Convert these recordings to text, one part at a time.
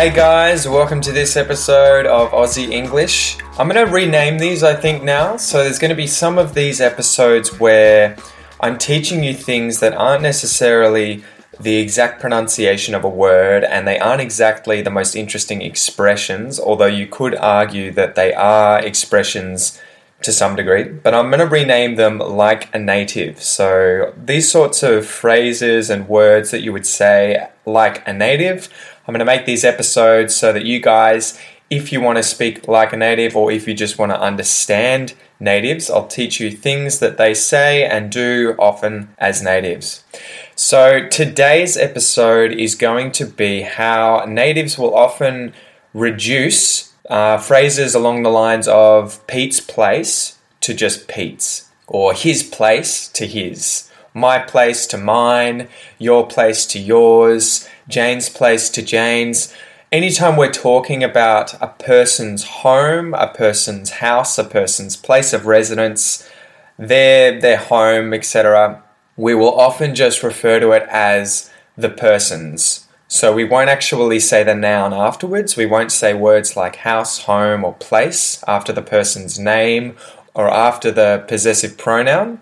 Hey guys, welcome to this episode of Aussie English. I'm going to rename these, I think, now. So there's going to be some of these episodes where I'm teaching you things that aren't necessarily the exact pronunciation of a word and they aren't exactly the most interesting expressions, although you could argue that they are expressions to some degree, but I'm going to rename them like a native. So these sorts of phrases and words that you would say like a native, I'm going to make these episodes so that you guys, if you want to speak like a native or if you just want to understand natives, I'll teach you things that they say and do often as natives. So today's episode is going to be how natives will often reduce uh, phrases along the lines of Pete's place to just Pete's or his place to his my place to mine, your place to yours, Jane's place to Jane's. Anytime we're talking about a person's home, a person's house, a person's place of residence, their their home, etc., we will often just refer to it as the person's. So we won't actually say the noun afterwards. We won't say words like house, home, or place after the person's name or after the possessive pronoun.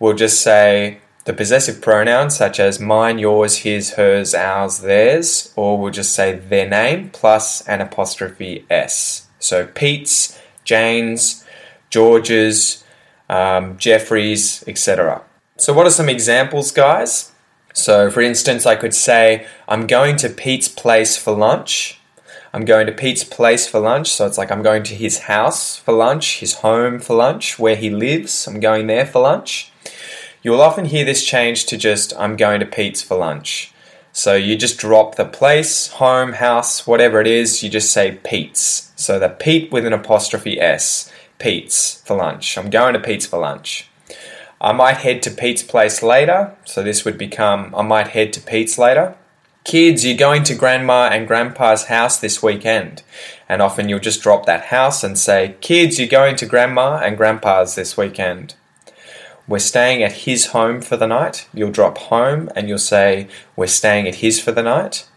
We'll just say the possessive pronouns such as mine, yours, his, hers, ours, theirs, or we'll just say their name plus an apostrophe s. So Pete's, Jane's, George's, um, Jeffrey's, etc. So, what are some examples, guys? So, for instance, I could say, I'm going to Pete's place for lunch. I'm going to Pete's place for lunch. So, it's like I'm going to his house for lunch, his home for lunch, where he lives. I'm going there for lunch. You will often hear this change to just, I'm going to Pete's for lunch. So you just drop the place, home, house, whatever it is, you just say Pete's. So the Pete with an apostrophe S. Pete's for lunch. I'm going to Pete's for lunch. I might head to Pete's place later. So this would become, I might head to Pete's later. Kids, you're going to grandma and grandpa's house this weekend. And often you'll just drop that house and say, Kids, you're going to grandma and grandpa's this weekend. We're staying at his home for the night. You'll drop home and you'll say, We're staying at his for the night.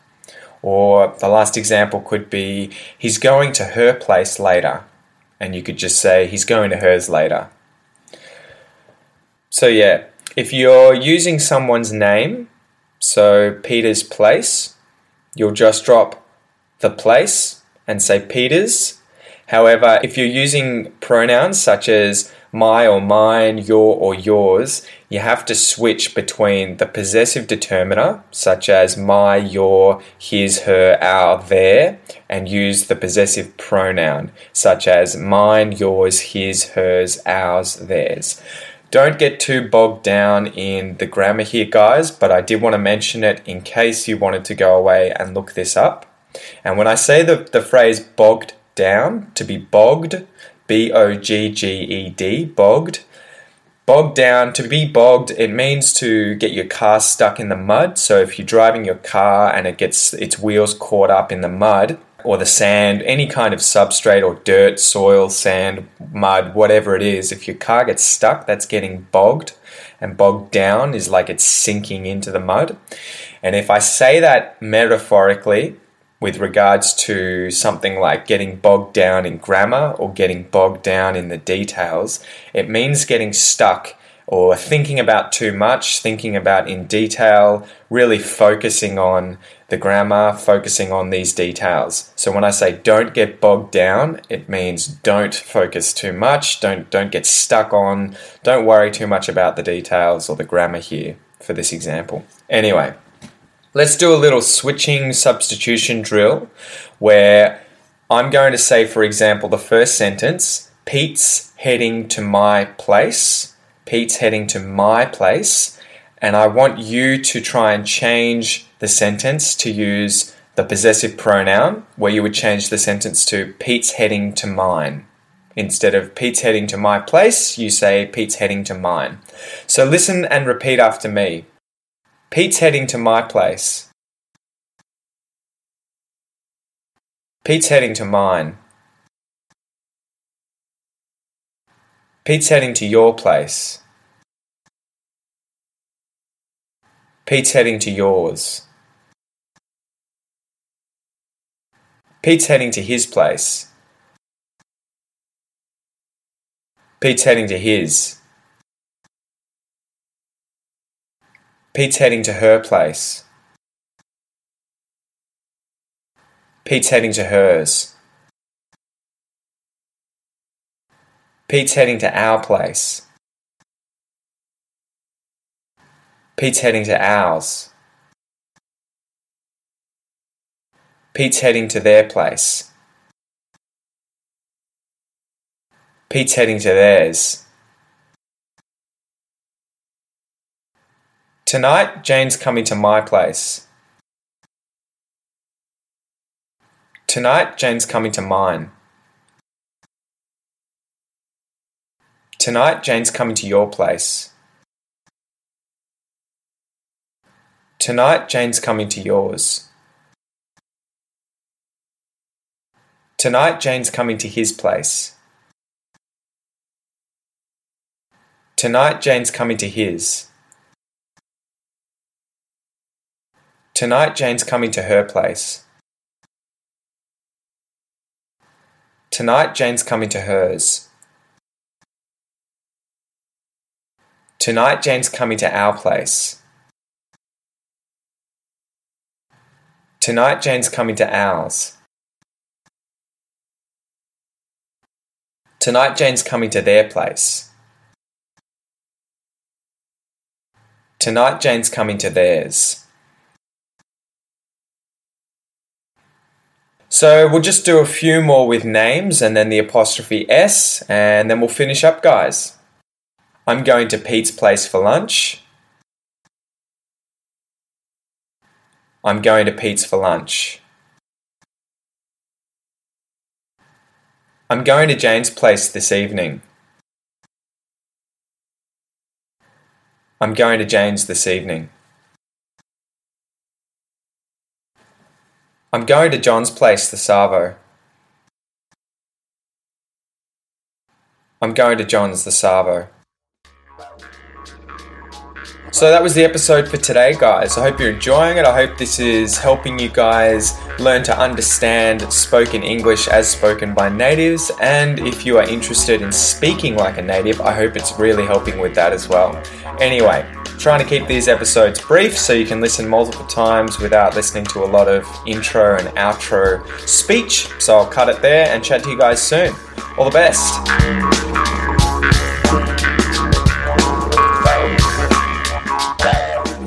Or the last example could be, He's going to her place later. And you could just say, He's going to hers later. So, yeah, if you're using someone's name, so Peter's place, you'll just drop the place and say Peter's. However, if you're using pronouns such as my or mine, your or yours, you have to switch between the possessive determiner, such as my, your, his, her, our, their, and use the possessive pronoun, such as mine, yours, his, hers, ours, theirs. Don't get too bogged down in the grammar here, guys, but I did want to mention it in case you wanted to go away and look this up. And when I say the, the phrase bogged down, to be bogged, B O G G E D, bogged. Bogged down, to be bogged, it means to get your car stuck in the mud. So if you're driving your car and it gets its wheels caught up in the mud or the sand, any kind of substrate or dirt, soil, sand, mud, whatever it is, if your car gets stuck, that's getting bogged. And bogged down is like it's sinking into the mud. And if I say that metaphorically, with regards to something like getting bogged down in grammar or getting bogged down in the details. It means getting stuck or thinking about too much, thinking about in detail, really focusing on the grammar, focusing on these details. So when I say don't get bogged down, it means don't focus too much, don't don't get stuck on, don't worry too much about the details or the grammar here for this example. Anyway, Let's do a little switching substitution drill where I'm going to say, for example, the first sentence Pete's heading to my place. Pete's heading to my place. and I want you to try and change the sentence to use the possessive pronoun, where you would change the sentence to Pete's heading to mine. Instead of Pete's heading to my place, you say Pete's heading to mine. So listen and repeat after me. Pete's heading to my place. Pete's heading to mine. Pete's heading to your place. Pete's heading to yours. Pete's heading to his place. Pete's heading to his. Pete's heading to her place. Pete's heading to hers. Pete's heading to our place. Pete's heading to ours. Pete's heading to their place. Pete's heading to theirs. Tonight, Jane's coming to my place. Tonight, Jane's coming to mine. Tonight, Jane's coming to your place. Tonight, Jane's coming to yours. Tonight, Jane's coming to his place. Tonight, Jane's coming to his. Tonight, Jane's coming to her place. Tonight, Jane's coming to hers. Tonight, Jane's coming to our place. Tonight, Jane's coming to ours. Tonight, Jane's coming to their place. Tonight, Jane's coming to theirs. So we'll just do a few more with names and then the apostrophe S, and then we'll finish up, guys. I'm going to Pete's place for lunch. I'm going to Pete's for lunch. I'm going to Jane's place this evening. I'm going to Jane's this evening. I'm going to John's place, this arvo. I'm going to John's, this arvo. So that was the episode for today, guys. I hope you're enjoying it. I hope this is helping you guys learn to understand spoken English as spoken by natives. And if you are interested in speaking like a native, I hope it's really helping with that as well. Anyway, trying to keep these episodes brief so you can listen multiple times without listening to a lot of intro and outro speech. So I'll cut it there and chat to you guys soon. All the best.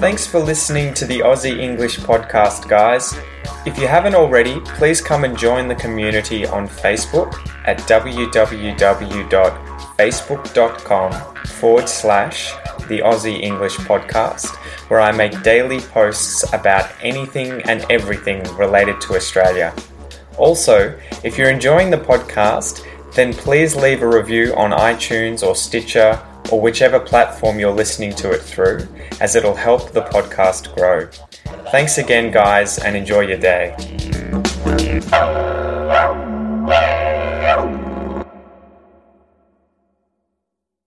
Thanks for listening to the Aussie English podcast, guys. If you haven't already, please come and join the community on Facebook at www.facebook.com forward slash the Aussie English podcast, where I make daily posts about anything and everything related to Australia. Also, if you're enjoying the podcast, then please leave a review on iTunes or Stitcher or whichever platform you're listening to it through, as it'll help the podcast grow. Thanks again, guys, and enjoy your day.